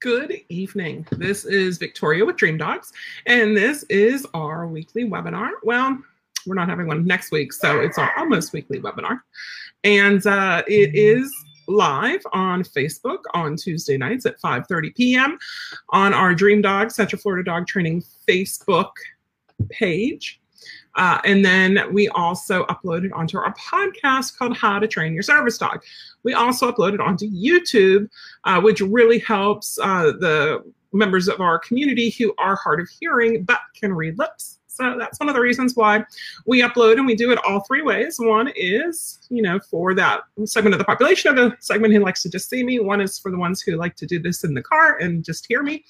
Good evening. This is Victoria with Dream Dogs, and this is our weekly webinar. Well, we're not having one next week, so it's our almost weekly webinar. And uh, it is live on Facebook on Tuesday nights at 5:30 p.m. on our Dream Dog Central Florida Dog Training Facebook page. Uh, and then we also uploaded onto our podcast called How to Train Your Service Dog. We also uploaded onto YouTube, uh, which really helps uh, the members of our community who are hard of hearing but can read lips. So that's one of the reasons why we upload and we do it all three ways. One is, you know, for that segment of the population of the segment who likes to just see me. One is for the ones who like to do this in the car and just hear me.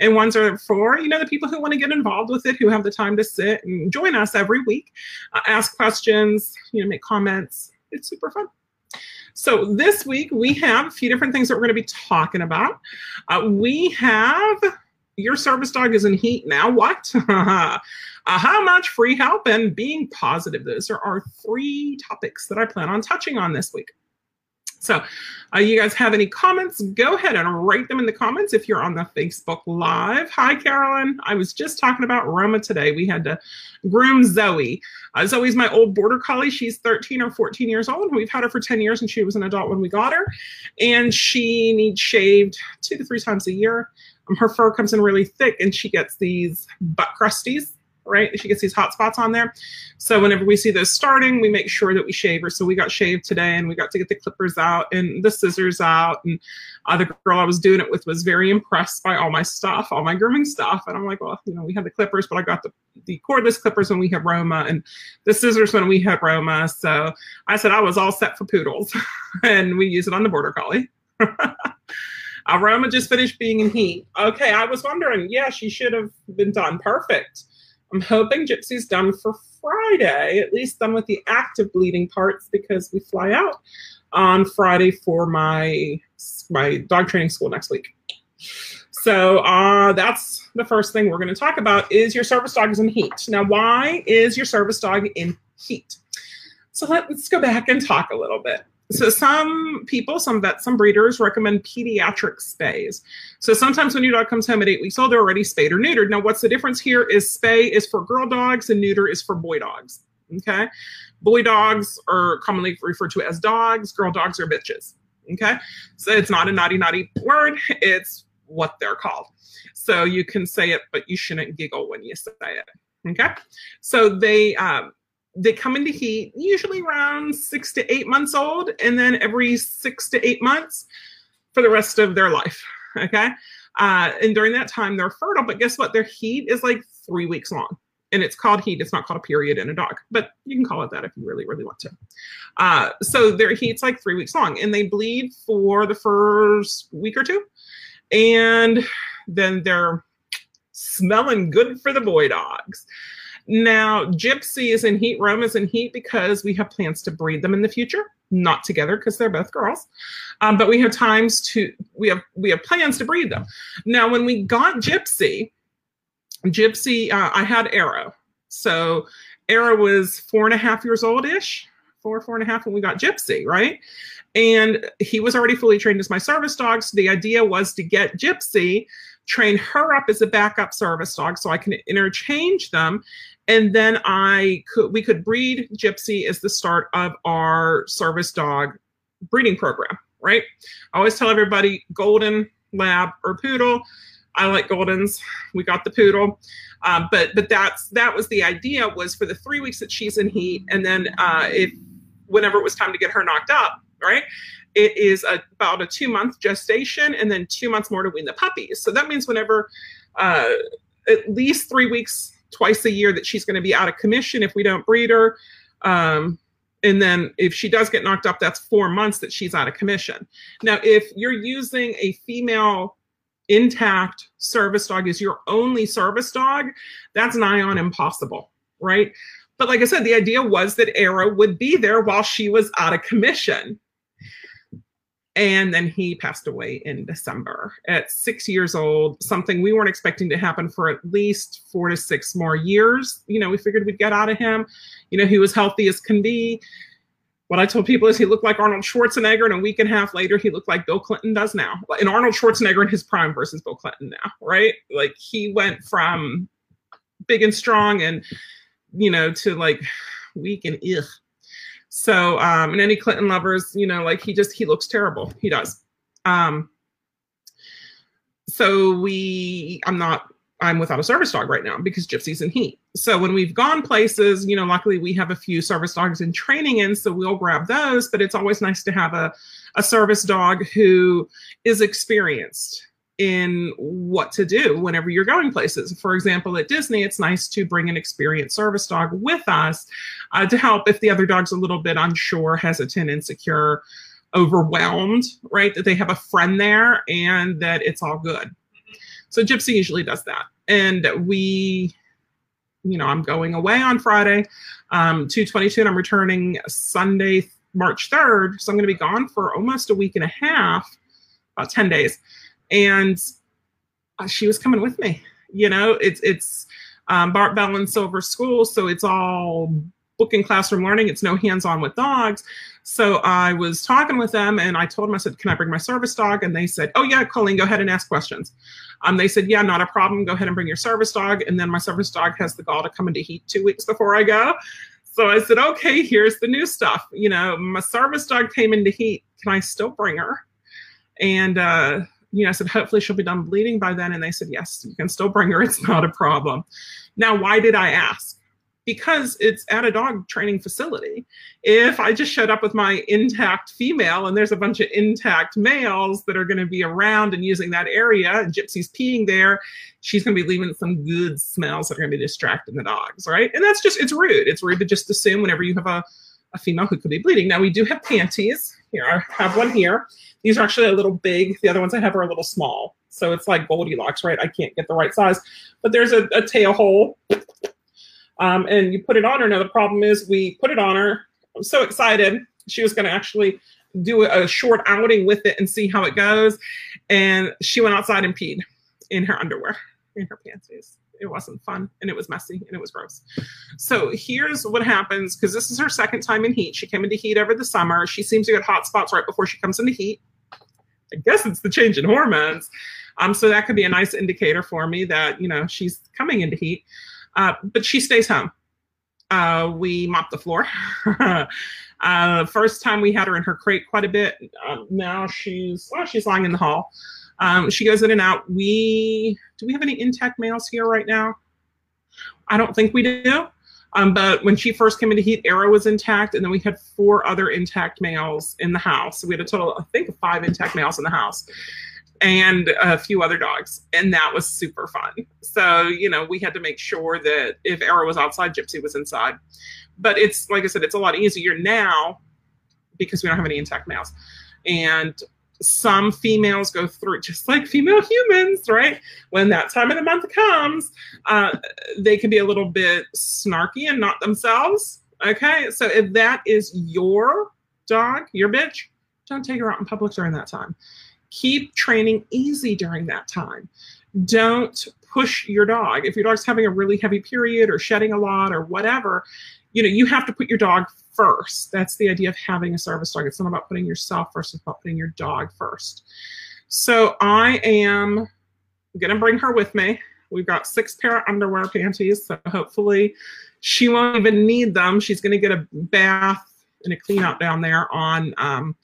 And ones are for, you know, the people who want to get involved with it, who have the time to sit and join us every week, uh, ask questions, you know, make comments. It's super fun. So this week we have a few different things that we're going to be talking about. Uh, we have your service dog is in heat now. What? uh, how much free help and being positive? Those are our three topics that I plan on touching on this week. So, uh, you guys have any comments? Go ahead and write them in the comments if you're on the Facebook Live. Hi, Carolyn. I was just talking about Roma today. We had to groom Zoe. Uh, Zoe's my old border collie. She's 13 or 14 years old. We've had her for 10 years, and she was an adult when we got her. And she needs shaved two to three times a year. Um, her fur comes in really thick, and she gets these butt crusties right? She gets these hot spots on there. So whenever we see those starting, we make sure that we shave her. So we got shaved today and we got to get the clippers out and the scissors out. And uh, the girl I was doing it with was very impressed by all my stuff, all my grooming stuff. And I'm like, well, you know, we had the clippers, but I got the, the cordless clippers when we had Roma and the scissors when we had Roma. So I said I was all set for poodles and we use it on the border collie. Aroma just finished being in heat. Okay, I was wondering. Yeah, she should have been done. Perfect. I'm hoping Gypsy's done for Friday, at least done with the active bleeding parts because we fly out on Friday for my my dog training school next week. So uh, that's the first thing we're going to talk about is your service dog is in heat. Now, why is your service dog in heat? So let, let's go back and talk a little bit so some people, some vets, some breeders recommend pediatric spays. So sometimes when your dog comes home at eight weeks old, they're already spayed or neutered. Now, what's the difference here is spay is for girl dogs and neuter is for boy dogs. Okay. Boy dogs are commonly referred to as dogs. Girl dogs are bitches. Okay. So it's not a naughty, naughty word. It's what they're called. So you can say it, but you shouldn't giggle when you say it. Okay. So they, um, they come into heat usually around six to eight months old, and then every six to eight months for the rest of their life. Okay. Uh, and during that time, they're fertile, but guess what? Their heat is like three weeks long. And it's called heat. It's not called a period in a dog, but you can call it that if you really, really want to. Uh, so their heat's like three weeks long, and they bleed for the first week or two. And then they're smelling good for the boy dogs. Now, Gypsy is in heat, Rome is in heat because we have plans to breed them in the future, not together because they're both girls. Um, but we have times to we have we have plans to breed them. Now, when we got Gypsy, Gypsy, uh, I had Arrow. So Arrow was four and a half years old ish, four, four and a half when we got Gypsy, right? And he was already fully trained as my service dog. So the idea was to get Gypsy, train her up as a backup service dog so I can interchange them and then I could we could breed Gypsy as the start of our service dog breeding program, right? I always tell everybody golden lab or poodle. I like goldens. We got the poodle, um, but but that's that was the idea was for the three weeks that she's in heat, and then uh, if whenever it was time to get her knocked up, right? It is a, about a two month gestation, and then two months more to wean the puppies. So that means whenever uh, at least three weeks twice a year that she's going to be out of commission if we don't breed her. Um, and then if she does get knocked up, that's four months that she's out of commission. Now, if you're using a female intact service dog as your only service dog, that's nigh on impossible, right? But like I said, the idea was that Arrow would be there while she was out of commission and then he passed away in December at six years old, something we weren't expecting to happen for at least four to six more years. You know, we figured we'd get out of him. You know, he was healthy as can be. what I told people is he looked like Arnold Schwarzenegger, and a week and a half later, he looked like Bill Clinton does now. And Arnold Schwarzenegger in his prime versus Bill Clinton now, right? Like he went from big and strong and, you know, to like weak and ugh. So, um, and any Clinton lovers, you know, like he just, he looks terrible. He does. Um, so we, I'm not I'm without a service dog right now because Gypsy's in heat. So when we've gone places, you know, luckily we have a few service dogs in training in, so we'll grab those. But it's always nice to have a, a service dog who is experienced in what to do whenever you're going places. For example, at Disney, it's nice to bring an experienced service dog with us uh, to help if the other dog's a little bit unsure, hesitant, insecure, overwhelmed, right? That they have a friend there and that it's all good. So Gypsy usually does that. And we, you know, I'm going away on Friday, um, 222, and I'm returning Sunday, March 3rd. So I'm going to be gone for almost a week and a half, about 10 days. And uh, she was coming with me. You know, it's, it's, um, Bart Bellon Silver School. So it's all book and classroom learning. It's no hands-on with dogs. So I was talking with them and I told them, I said, can I bring my service dog? And they said, oh yeah, Colleen, go ahead and ask questions. Um, they said, yeah, not a problem. Go ahead and bring your service dog. And then my service dog has the gall to come into heat two weeks before I go. So I said, okay, here's the new stuff. You know, my service dog came into heat. Can I still bring her? And, uh, you know, I said, hopefully she'll be done bleeding by then. And they said, yes, you can still bring her. It's not a problem. Now, why did I ask? because it's at a dog training facility. If I just showed up with my intact female and there's a bunch of intact males that are going to be around and using that area, and Gypsy's peeing there, she's going to be leaving some good smells that are going to be distracting the dogs, right? And that's just, it's rude. It's rude to just assume whenever you have a, a female who could be bleeding. Now, we do have panties. Here, I have one here. These are actually a little big. The other ones I have are a little small. So it's like Goldilocks, right? I can't get the right size. But there's a, a tail hole um, and you put it on her. Now the problem is we put it on her. I'm so excited. She was going to actually do a short outing with it and see how it goes. And she went outside and peed in her underwear, in her panties. It wasn't fun and it was messy and it was gross. So here's what happens because this is her second time in heat. She came into heat over the summer. She seems to get hot spots right before she comes into heat. I guess it's the change in hormones. Um, so that could be a nice indicator for me that, you know, she's coming into heat. Uh, but she stays home. Uh, we mop the floor. uh, first time we had her in her crate quite a bit. Um, now she's well, she's lying in the hall. Um, she goes in and out. We do we have any intact males here right now? I don't think we do. Um, but when she first came into heat, Arrow was intact, and then we had four other intact males in the house. We had a total, I think, of five intact males in the house and a few other dogs. And that was super fun. So, you know, we had to make sure that if Arrow was outside, Gypsy was inside. But it's, like I said, it's a lot easier now because we don't have any intact males. And some females go through just like female humans, right? When that time of the month comes, uh, they can be a little bit snarky and not themselves. Okay. So if that is your dog, your bitch, don't take her out in public during that time keep training easy during that time. Don't push your dog. If your dog's having a really heavy period or shedding a lot or whatever, you know, you have to put your dog first. That's the idea of having a service dog. It's not about putting yourself first, it's about putting your dog first. So I am going to bring her with me. We've got six pair of underwear panties, so hopefully she won't even need them. She's going to get a bath and a clean out down there on um,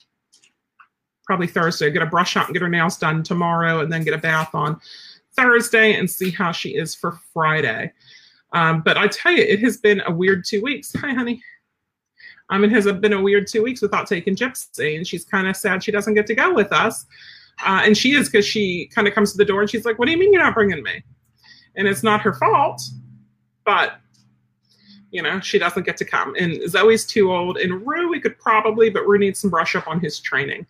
probably Thursday, get a brush out and get her nails done tomorrow, and then get a bath on Thursday and see how she is for Friday. Um, but I tell you, it has been a weird two weeks. Hi, honey. Um, it has been a weird two weeks without taking Gypsy, and she's kind of sad she doesn't get to go with us. Uh, and she is because she kind of comes to the door and she's like, "What do you mean you're not bringing me?" And it's not her fault, but you know she doesn't get to come. And Zoe's too old, and Rue we could probably, but Rue needs some brush up on his training.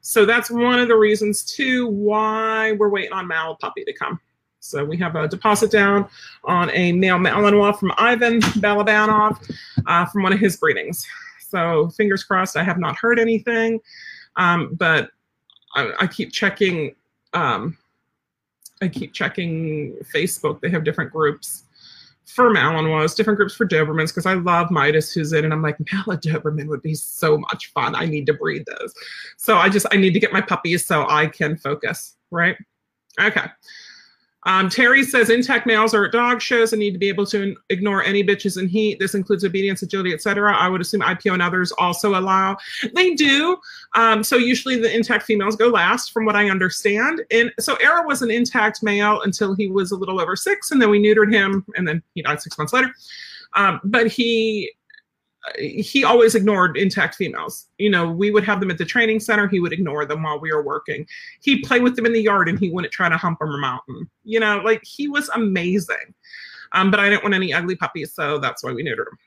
So that's one of the reasons too why we're waiting on Mal Puppy to come. So we have a deposit down on a male Malinois from Ivan Balabanov uh, from one of his breedings. So fingers crossed. I have not heard anything, um, but I, I, keep checking. Um, I keep checking Facebook. They have different groups for Malinois, different groups for Dobermans, because I love Midas who's in, and I'm like, Mala Doberman would be so much fun. I need to breed those. So I just, I need to get my puppies so I can focus, right? Okay. Um, Terry says intact males are at dog shows and need to be able to ignore any bitches in heat. This includes obedience, agility, etc. I would assume IPO and others also allow. They do. Um, so usually the intact females go last, from what I understand. And so Era was an intact male until he was a little over six, and then we neutered him, and then he died six months later. Um, but he he always ignored intact females. You know, we would have them at the training center. He would ignore them while we were working. He'd play with them in the yard and he wouldn't try to hump them or mount them. You know, like he was amazing. Um, but I didn't want any ugly puppies, so that's why we neutered him.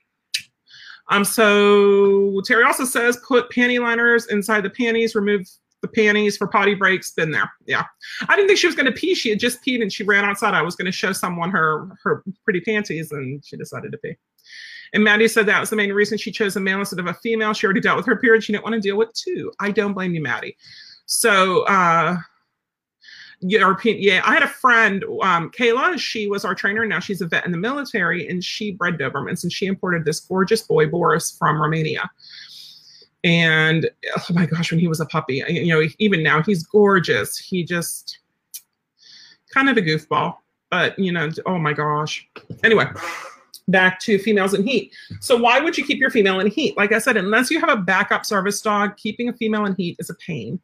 Um, so Terry also says put panty liners inside the panties, remove the panties for potty breaks. Been there. Yeah. I didn't think she was going to pee. She had just peed and she ran outside. I was going to show someone her her pretty panties and she decided to pee. And Maddie said that was the main reason she chose a male instead of a female. She already dealt with her period. She didn't want to deal with two. I don't blame you, Maddie. So, uh, European, yeah, I had a friend, um, Kayla. She was our trainer. And now she's a vet in the military, and she bred Dobermans, and she imported this gorgeous boy, Boris, from Romania. And oh my gosh, when he was a puppy, you know, even now he's gorgeous. He just kind of a goofball, but you know, oh my gosh. Anyway, back to females in heat. So why would you keep your female in heat? Like I said, unless you have a backup service dog, keeping a female in heat is a pain.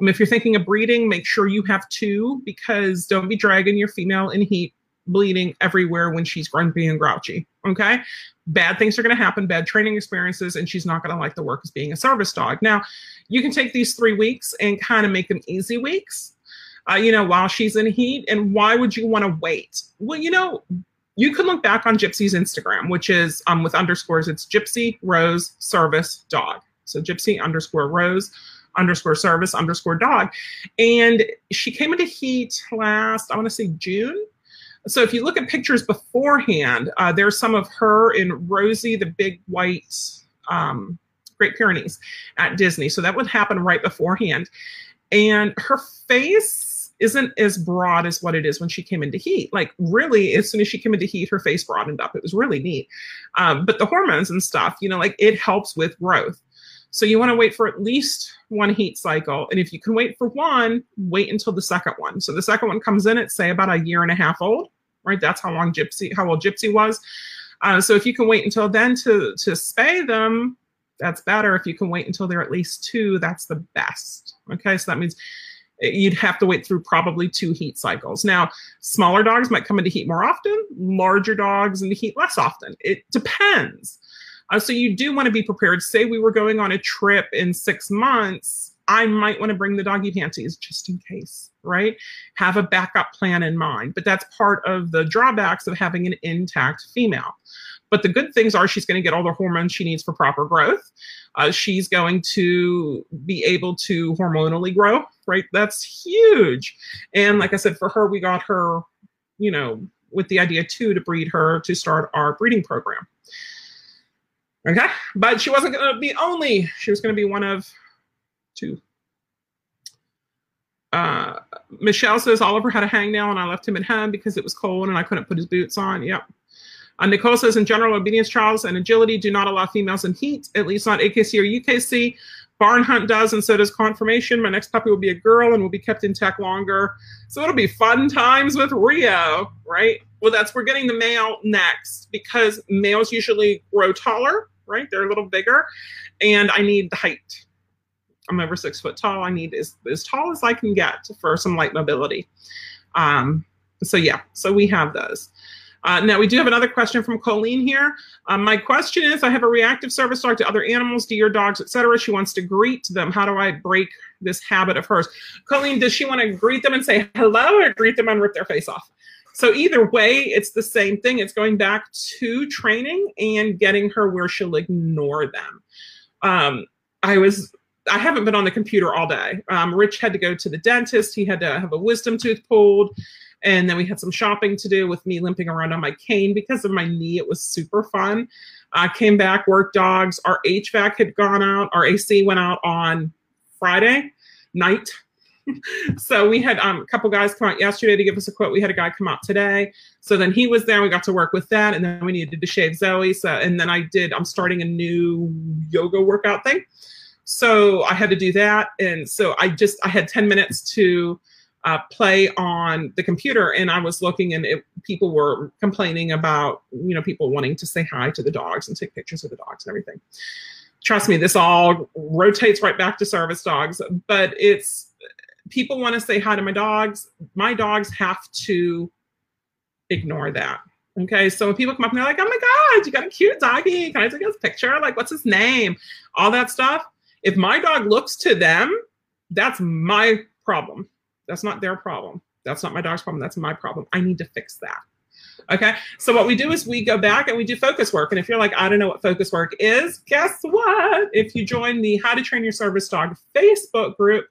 Um, if you're thinking of breeding, make sure you have two because don't be dragging your female in heat bleeding everywhere when she's grumpy and grouchy. Okay. Bad things are going to happen, bad training experiences, and she's not going to like the work as being a service dog. Now, you can take these three weeks and kind of make them easy weeks. Uh, you know, while she's in heat. And why would you want to wait? Well, you know, you can look back on Gypsy's Instagram, which is um, with underscores. It's Gypsy Rose Service Dog. So Gypsy underscore Rose underscore service underscore dog. And she came into heat last, I want to say June. So if you look at pictures beforehand, uh, there's some of her in Rosie, the big white um, Great Pyrenees at Disney. So that would happen right beforehand. And her face isn't as broad as what it is when she came into heat. Like really, as soon as she came into heat, her face broadened up. It was really neat. Um, but the hormones and stuff, you know, like it helps with growth. So you want to wait for at least one heat cycle. And if you can wait for one, wait until the second one. So the second one comes in at say about a year and a half old, right? That's how long Gypsy, how old Gypsy was. Uh, so if you can wait until then to to spay them, that's better. If you can wait until they're at least two, that's the best. Okay, so that means you'd have to wait through probably two heat cycles. Now, smaller dogs might come into heat more often, larger dogs into heat less often. It depends. Uh, so you do want to be prepared. Say we were going on a trip in six months, I might want to bring the doggy panties just in case, right? Have a backup plan in mind. But that's part of the drawbacks of having an intact female. But the good things are she's going to get all the hormones she needs for proper growth. Uh, she's going to be able to hormonally grow, right? That's huge. And like I said, for her, we got her, you know, with the idea too to breed her to start our breeding program. Okay. But she wasn't going to be only, she was going to be one of two. Uh, Michelle says Oliver had a hangnail and I left him at home because it was cold and I couldn't put his boots on. Yep. Uh, Nicole says, in general, obedience trials and agility do not allow females in heat, at least not AKC or UKC. Barn hunt does, and so does conformation. My next puppy will be a girl and will be kept intact longer. So it'll be fun times with Rio, right? Well, that's we're getting the male next because males usually grow taller, right? They're a little bigger, and I need the height. I'm over six foot tall. I need as, as tall as I can get for some light mobility. Um, so yeah, so we have those. Uh, now, we do have another question from Colleen here. Um, my question is, I have a reactive service dog to other animals, deer, dogs, etc. She wants to greet them. How do I break this habit of hers? Colleen, does she want to greet them and say hello or greet them and rip their face off? So either way, it's the same thing. It's going back to training and getting her where she'll ignore them. Um, I was I haven't been on the computer all day. Um, Rich had to go to the dentist. He had to have a wisdom tooth pulled. And then we had some shopping to do with me limping around on my cane because of my knee. It was super fun. I came back, worked dogs. Our HVAC had gone out. Our AC went out on Friday night. so we had um, a couple guys come out yesterday to give us a quote. We had a guy come out today. So then he was there. We got to work with that, and then we needed to shave Zoe. So and then I did. I'm starting a new yoga workout thing. So I had to do that, and so I just I had 10 minutes to uh, play on the computer, and I was looking, and it, people were complaining about you know people wanting to say hi to the dogs and take pictures of the dogs and everything. Trust me, this all rotates right back to service dogs, but it's people want to say hi to my dogs. My dogs have to ignore that. Okay. So when people come up and they're like, oh my God, you got a cute doggy. Can I take his picture? Like, what's his name? All that stuff. If my dog looks to them, that's my problem. That's not their problem. That's not my dog's problem. That's my problem. I need to fix that. Okay. So what we do is we go back and we do focus work. And if you're like, I don't know what focus work is, guess what? If you join the How to Train Your Service Dog Facebook group,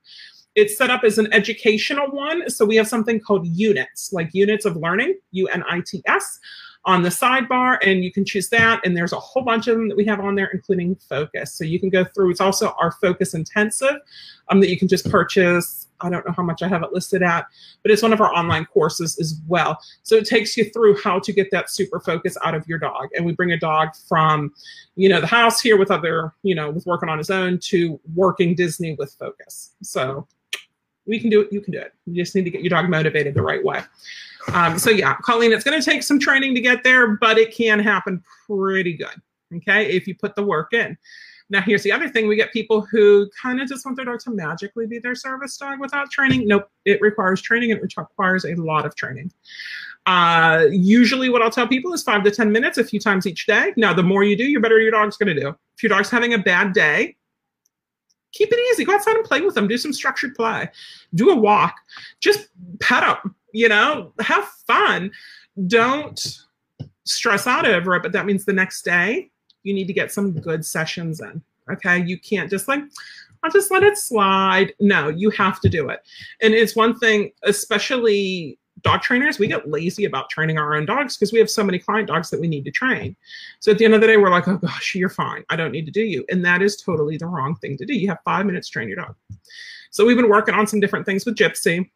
it's set up as an educational one. So we have something called units, like units of learning, U N I T S, on the sidebar, and you can choose that. And there's a whole bunch of them that we have on there, including focus. So you can go through. It's also our focus intensive um, that you can just purchase. I don't know how much I have it listed at, but it's one of our online courses as well. So it takes you through how to get that super focus out of your dog. And we bring a dog from, you know, the house here with other, you know, with working on his own to working Disney with focus. So we can do it. You can do it. You just need to get your dog motivated the right way. Um, so yeah, Colleen, it's going to take some training to get there, but it can happen pretty good. Okay, if you put the work in. Now, here's the other thing: we get people who kind of just want their dog to magically be their service dog without training. Nope, it requires training. It requires a lot of training. Uh, usually, what I'll tell people is five to ten minutes, a few times each day. Now, the more you do, the better your dog's going to do. If your dog's having a bad day, keep it easy. Go outside and play with them. Do some structured play. Do a walk. Just pet them. You know, have fun. Don't stress out over it. But that means the next day you need to get some good sessions in. Okay, you can't just like I'll just let it slide. No, you have to do it. And it's one thing, especially dog trainers, we get lazy about training our own dogs because we have so many client dogs that we need to train. So at the end of the day, we're like, oh gosh, you're fine. I don't need to do you. And that is totally the wrong thing to do. You have five minutes to train your dog. So we've been working on some different things with Gypsy.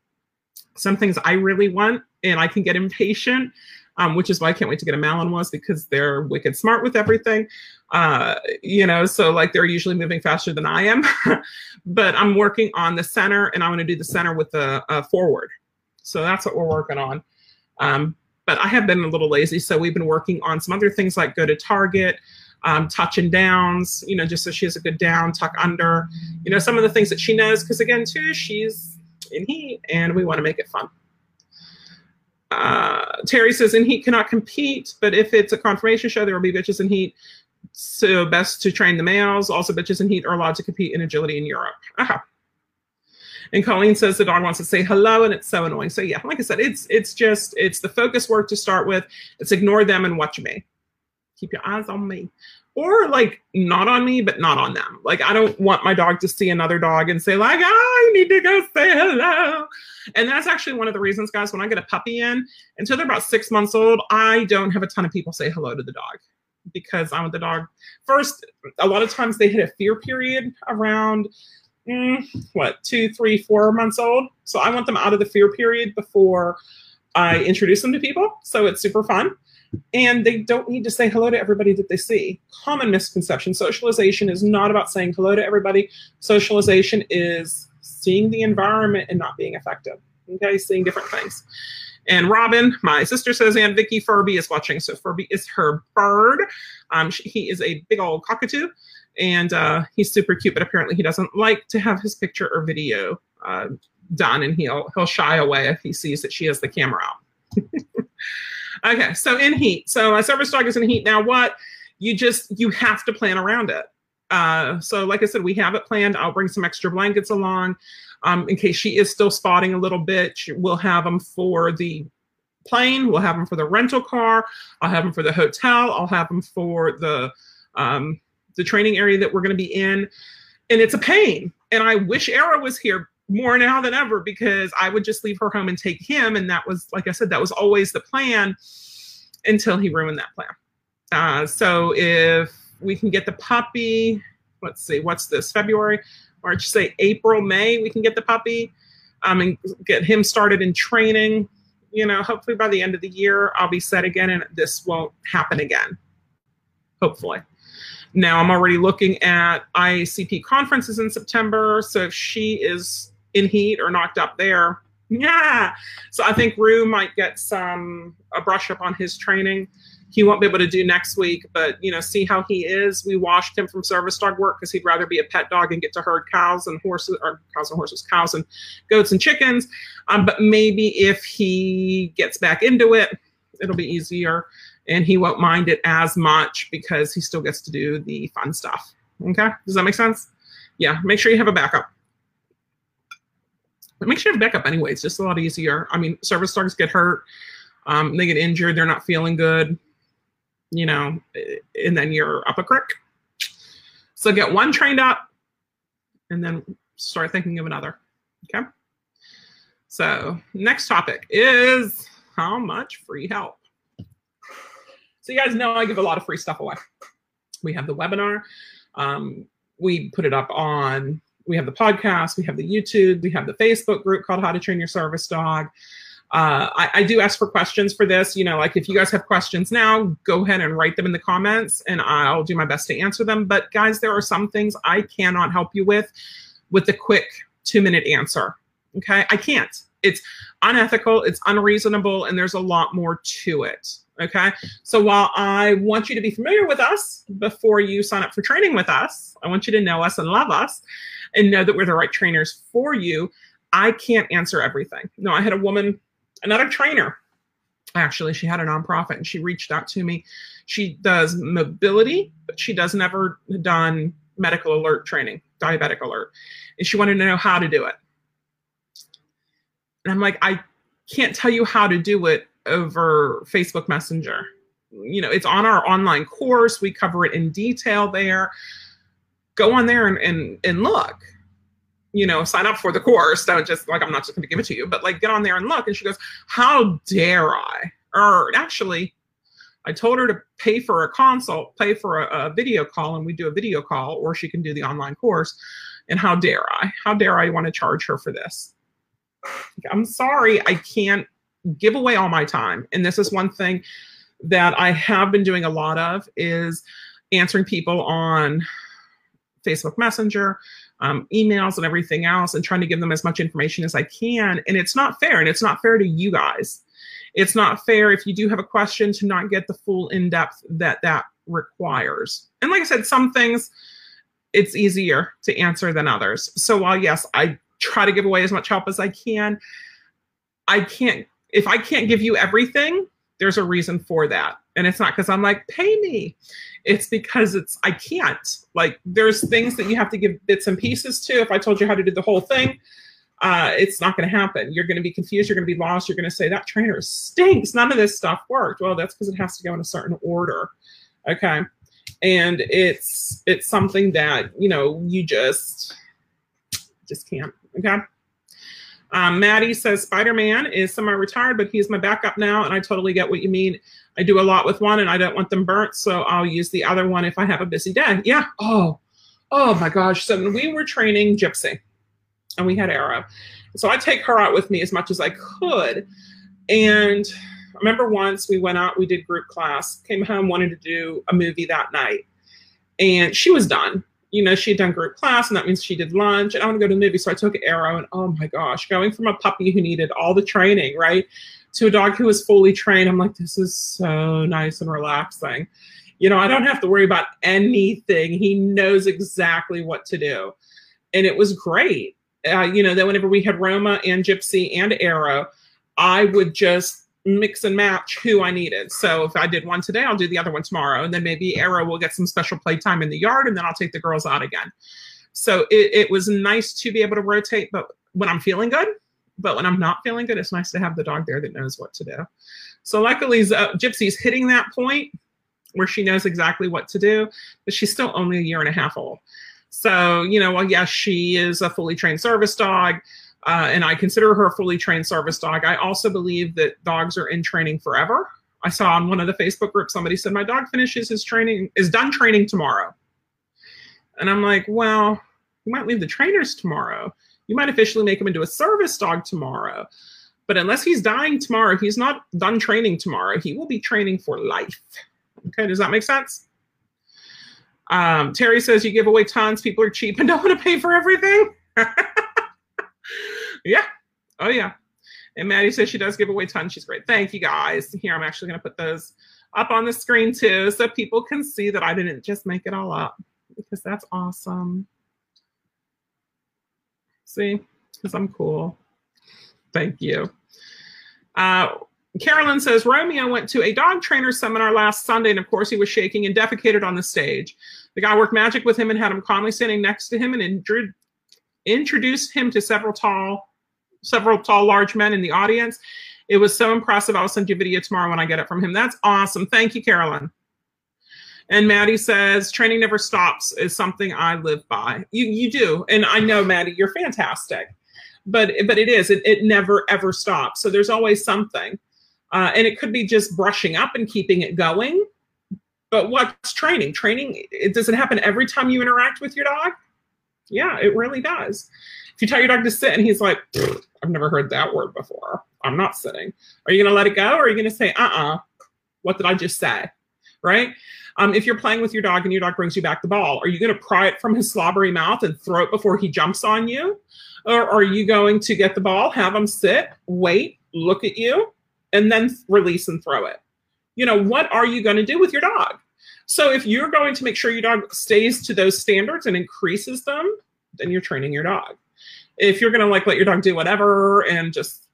Some things I really want, and I can get impatient, um, which is why I can't wait to get a Malinois because they're wicked smart with everything. Uh, you know, so like they're usually moving faster than I am. but I'm working on the center, and I want to do the center with the uh, forward. So that's what we're working on. Um, but I have been a little lazy, so we've been working on some other things like go to Target, um, touch and downs, you know, just so she has a good down, tuck under, you know, some of the things that she knows. Because again, too, she's in heat, and we want to make it fun. Uh, Terry says in heat cannot compete, but if it's a conformation show, there will be bitches in heat. So best to train the males. Also, bitches in heat are allowed to compete in agility in Europe. Aha. And Colleen says the dog wants to say hello, and it's so annoying. So yeah, like I said, it's it's just it's the focus work to start with. It's ignore them and watch me. Keep your eyes on me. Or like not on me, but not on them. Like I don't want my dog to see another dog and say like, I need to go say hello. And that's actually one of the reasons, guys, when I get a puppy in, until they're about six months old, I don't have a ton of people say hello to the dog because I want the dog. First, a lot of times they hit a fear period around mm, what, two, three, four months old. So I want them out of the fear period before I introduce them to people. So it's super fun. And they don't need to say hello to everybody that they see. Common misconception socialization is not about saying hello to everybody. Socialization is seeing the environment and not being effective. Okay, seeing different things. And Robin, my sister says, and Vicky Furby is watching. So Furby is her bird. Um, she, he is a big old cockatoo and uh, he's super cute, but apparently he doesn't like to have his picture or video uh, done, and he'll he'll shy away if he sees that she has the camera out. okay, so in heat, so a service dog is in heat. Now, what you just you have to plan around it. Uh, so, like I said, we have it planned. I'll bring some extra blankets along um, in case she is still spotting a little bit. We'll have them for the plane. We'll have them for the rental car. I'll have them for the hotel. I'll have them for the um, the training area that we're going to be in. And it's a pain. And I wish Era was here more now than ever because I would just leave her home and take him. And that was, like I said, that was always the plan until he ruined that plan. Uh, so if we can get the puppy, let's see, what's this, February, March, say April, May, we can get the puppy. um, and get him started in training. You know, hopefully by the end of the year, I'll be set again and this won't happen again. Hopefully. Now I'm already looking at IACP conferences in September. So if she is in heat or knocked up there, yeah. So I think Rue might get some a brush up on his training. He won't be able to do next week, but you know, see how he is. We washed him from service dog work because he'd rather be a pet dog and get to herd cows and horses, or cows and horses, cows and goats and chickens. Um, but maybe if he gets back into it, it'll be easier and he won't mind it as much because he still gets to do the fun stuff. Okay, does that make sense? Yeah, make sure you have a backup. But make sure you have backup anyway. It's just a lot easier. I mean, service dogs get hurt, um, they get injured, they're not feeling good, you know, and then you're up a creek. So get one trained up and then start thinking of another. Okay. So next topic is how much free help. So you guys know I give a lot of free stuff away. We have the webinar. Um, we put it up on we have the podcast, we have the YouTube, we have the Facebook group called How to Train Your Service Dog. Uh, I, I, do ask for questions for this. You know, like if you guys have questions now, go ahead and write them in the comments and I'll do my best to answer them. But guys, there are some things I cannot help you with with a quick two minute answer. Okay. I can't. It's unethical, it's unreasonable, and there's a lot more to it. Okay. So while I want you to be familiar with us before you sign up for training with us, I want you to know us and love us and know that we're the right trainers for you. I can't answer everything. No, I had a woman, another trainer. Actually, she had a nonprofit and she reached out to me. She does mobility, but she does never done medical alert training, diabetic alert. And she wanted to know how to do it. And I'm like, I can't tell you how to do it over Facebook Messenger. You know, it's on our online course. We cover it in detail there go on there and, and, and look you know, sign up for the course. Don't just like I'm not just going to give it to you, but like get on there and look. And she goes, "How dare I?" Or actually, I told her to pay for a consult, pay for a, a, video call, and we do a video call, or she can do the online course. And how dare I? How dare I want to charge her for this? I'm sorry, I can't give away all my time. And this is one thing that I have been doing a lot of is answering people on Facebook Messenger, um, emails, and everything else, and trying to give them as much information as I can. And it's not fair, and it's not fair to you guys. It's not fair if you do have a question to not get the full in depth that that requires. And like I said, some things it's easier to answer than others. So while yes, I try to give away as much help as I can, I can't. If I can't give you everything, there's a reason for that. And it's not because I'm like, pay me. It's because it's I can't. Like there's things that you have to give bits and pieces to. If I told you how to do the whole thing, uh, it's not going to happen. You're going to be confused. You're going to be lost. You're going to say that trainer stinks. None of this stuff worked. Well, that's because it has to go in a certain order. Okay, and it's it's something that you know you just just can't. Okay. Um, Maddie says Spider Man is semi retired, but he's my backup now, and I totally get what you mean. I do a lot with one and I don't want them burnt, so I'll use the other one if I have a busy day. Yeah. Oh, oh my gosh. So when we were training Gypsy and we had Arrow, so I take her out with me as much as I could. And I remember once we went out, we did group class, came home, wanted to do a movie that night. And she was done. You know, she had done group class, and that means she did lunch. And I want to go to the movie. So I took Arrow, and oh my gosh, going from a puppy who needed all the training, right? to a dog who was fully trained, I'm like, this is so nice and relaxing. You know, I don't have to worry about anything. He knows exactly what to do. And it was great. Uh, you know, that whenever we had Roma and Gypsy and Arrow, I would just mix and match who I needed. So if I did one today, I'll do the other one tomorrow. And then maybe Arrow will get some special playtime in the yard and then I'll take the girls out again. So it, it was nice to be able to rotate, but when I'm feeling good, but when I'm not feeling good, it's nice to have the dog there that knows what to do. So luckily, uh, Gypsy's hitting that point where she knows exactly what to do, but she's still only a year and a half old. So, you know, well, yes, she is a fully trained service dog, uh, and I consider her a fully trained service dog. I also believe that dogs are in training forever. I saw on one of the Facebook groups somebody said, My dog finishes his training, is done training tomorrow. And I'm like, Well, you might leave the trainers tomorrow You might officially make him into a service dog tomorrow. But unless he's dying tomorrow, he's not done training tomorrow. He will be training for life. Okay, does that make sense? Um, Terry says you give away tons. People are cheap and don't want to pay for everything. yeah. Oh, yeah. And Maddie says she does give away tons. She's great. Thank you guys. Here, I'm actually going to put those up on the screen too so people can see that I didn't just make it all up because that's awesome. See, because I'm cool. Thank you. Uh, Carolyn says Romeo went to a dog trainer seminar last Sunday, and of course, he was shaking and defecated on the stage. The guy worked magic with him and had him calmly standing next to him and intro- introduced him to several tall, several tall, large men in the audience. It was so impressive. I'll send you a video tomorrow when I get it from him. That's awesome. Thank you, Carolyn. And Maddie says, training never stops is something I live by. You you do. And I know, Maddie, you're fantastic. But but it is. It, it never ever stops. So there's always something. Uh, and it could be just brushing up and keeping it going. But what's training? Training, it does it happen every time you interact with your dog? Yeah, it really does. You tell your dog to sit and he's like, I've never heard that word before. I'm not sitting. Are you going to let it go or are you going to say, uh uh-uh, uh, what did I just say? Right? Um, if you're playing with your dog and your dog brings you back the ball, are you going to pry it from his slobbery mouth and throw it before he jumps on you? Or are you going to get the ball, have him sit, wait, look at you, and then release and throw it? You know, what are you going to do with your dog? So if you're going to make sure your dog stays to those standards and increases them, then you're training your dog. If you're going to like let your dog do whatever and just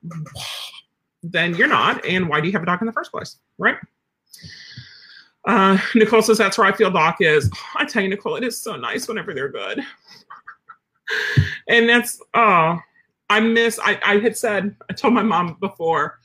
then you're not. And why do you have a dog in the first place? Right? Uh, Nicole says that's where I feel doc is. I tell you, Nicole, it is so nice whenever they're good. and that's oh, I miss. I I had said I told my mom before,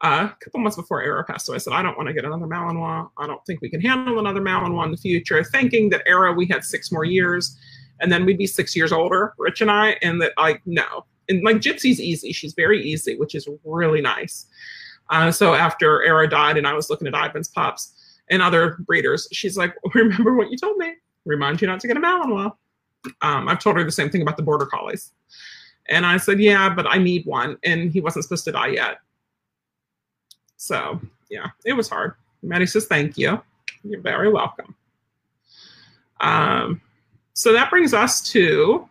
uh, a couple months before Era passed away. I said I don't want to get another Malinois. I don't think we can handle another Malinois in the future. Thinking that Era we had six more years, and then we'd be six years older, Rich and I, and that like no, and like Gypsy's easy. She's very easy, which is really nice. Uh, so after Era died, and I was looking at Ivan's pups and other breeders, she's like, "Remember what you told me? Remind you not to get a Malinois." Um, I've told her the same thing about the border collies, and I said, "Yeah, but I need one," and he wasn't supposed to die yet. So yeah, it was hard. Maddie says, "Thank you. You're very welcome." Um, so that brings us to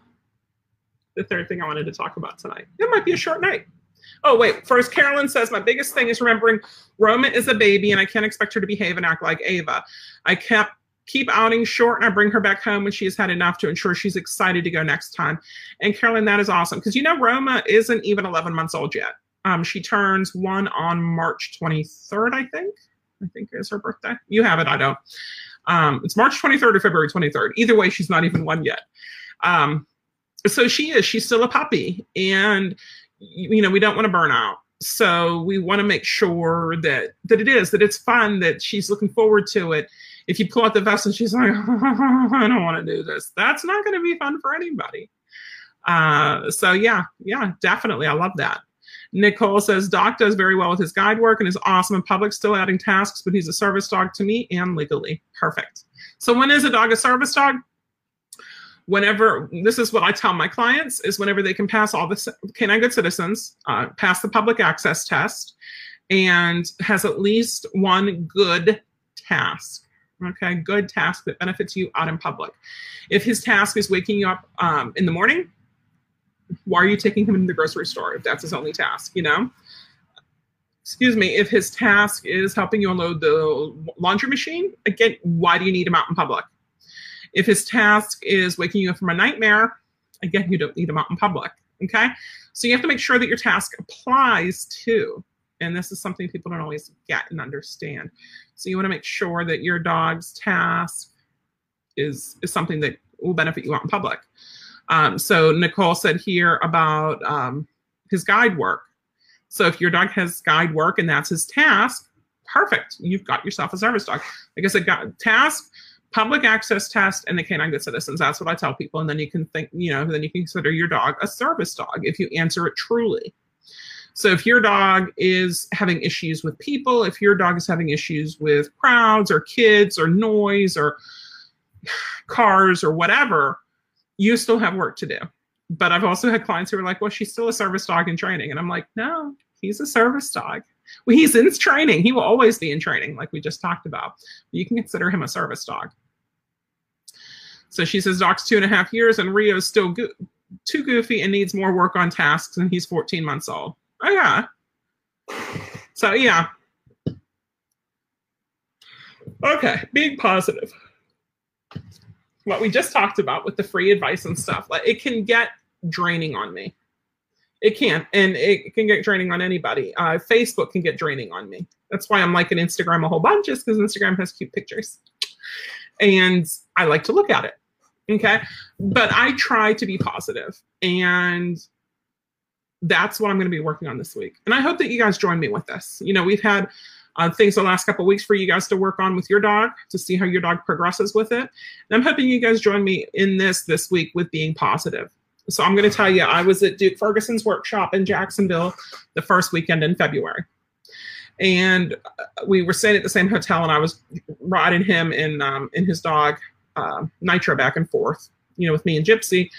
the third thing I wanted to talk about tonight. It might be a short night. Oh, wait. First, Carolyn says, My biggest thing is remembering Roma is a baby and I can't expect her to behave and act like Ava. I kept keep outing short and I bring her back home when she has had enough to ensure she's excited to go next time. And Carolyn, that is awesome because you know Roma isn't even 11 months old yet. Um, she turns one on March 23rd, I think. I think is her birthday. You have it, I don't. Um, it's March 23rd or February 23rd. Either way, she's not even one yet. Um, so she is she's still a puppy and you know we don't want to burn out so we want to make sure that that it is that it's fun that she's looking forward to it if you pull out the vest and she's like i don't want to do this that's not going to be fun for anybody uh, so yeah yeah definitely i love that nicole says doc does very well with his guide work and is awesome in public still adding tasks but he's a service dog to me and legally perfect so when is a dog a service dog whenever this is what I tell my clients is whenever they can pass all the canine good citizens, uh, pass the public access test, and has at least one good task. Okay, good task that benefits you out in public. If his task is waking you up um, in the morning, why are you taking him to the grocery store if that's his only task? You know. Excuse me. If his task is helping you unload the laundry machine, again, why do you need him out in public? If his task is waking you up from a nightmare, again, you don't need him out in public. Okay. So you have to make sure that your task applies to, and this is something people don't always get and understand. So you want to make sure that your dog's task is, is something that will benefit you out in public. Um, so Nicole said here about um, his guide work. So if your dog has guide work and that's his task, perfect. You've got yourself a service dog. Like I said, got task, public access test and the canine good citizens that's what i tell people and then you can think you know then you can consider your dog a service dog if you answer it truly so if your dog is having issues with people if your dog is having issues with crowds or kids or noise or cars or whatever you still have work to do but I've also had clients who are like, well, she's still a service dog in training. And I'm like, no, he's a service dog. Well, he's in training. He will always be in training, like we just talked about. You can consider him a service dog. So she says, Doc's two and a half years, and Rio's still go- too goofy and needs more work on tasks, and he's 14 months old. Oh, yeah. So, yeah. Okay, being positive. What we just talked about with the free advice and stuff, like it can get draining on me. It can, and it can get draining on anybody. Uh, Facebook can get draining on me. That's why I'm liking Instagram a whole bunch, is because Instagram has cute pictures, and I like to look at it. Okay, but I try to be positive, and that's what I'm going to be working on this week. And I hope that you guys join me with this. You know, we've had uh, things the last couple weeks for you guys to work on with your dog to see how your dog progresses with it. And I'm hoping you guys join me in this this week with being positive. So I'm going to tell you, I was at Duke Ferguson's workshop in Jacksonville the first weekend in February. And uh, we were staying at the same hotel, and I was riding him in um, in his dog uh, Nitro back and forth, you know, with me and Gypsy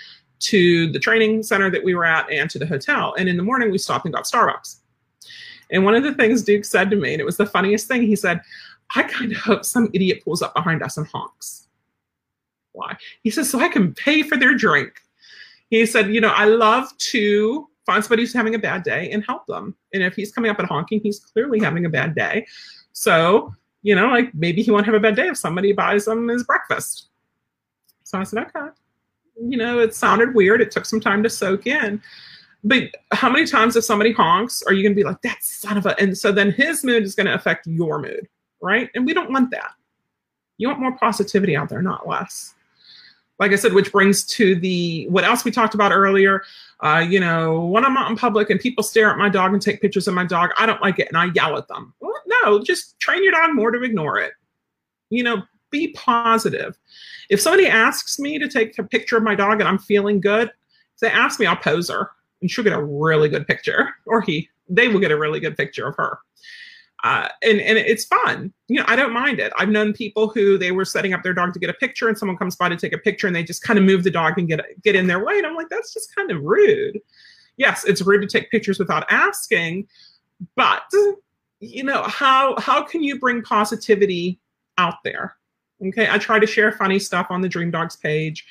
to the training center that we were at and to the hotel. And in the morning, we stopped and got Starbucks. And one of the things Duke said to me, and it was the funniest thing, he said, I kind of hope some idiot pulls up behind us and honks. Why? He says, so I can pay for their drink. He said, you know, I love to find somebody who's having a bad day and help them. And if he's coming up and honking, he's clearly having a bad day. So, you know, like maybe he won't have a bad day if somebody buys him his breakfast. So I said, okay. You know, it sounded weird. It took some time to soak in. But how many times if somebody honks, are you going to be like, that son of a, and so then his mood is going to affect your mood, right? And we don't want that. You want more positivity out there, not less. Like I said, which brings to the, what else we talked about earlier, uh, you know, when I'm out in public and people stare at my dog and take pictures of my dog, I don't like it and I yell at them. Well, no, just train your dog more to ignore it. You know, be positive. If somebody asks me to take a picture of my dog and I'm feeling good, if they ask me, I'll pose her and she'll get a really good picture, or he, they will get a really good picture of her. Uh, and and it's fun. You know, I don't mind it. I've known people who they were setting up their dog to get a picture, and someone comes by to take a picture, and they just kind of move the dog and get get in their way. And I'm like, that's just kind of rude. Yes, it's rude to take pictures without asking, but you know how how can you bring positivity out there? Okay, I try to share funny stuff on the Dream Dogs page.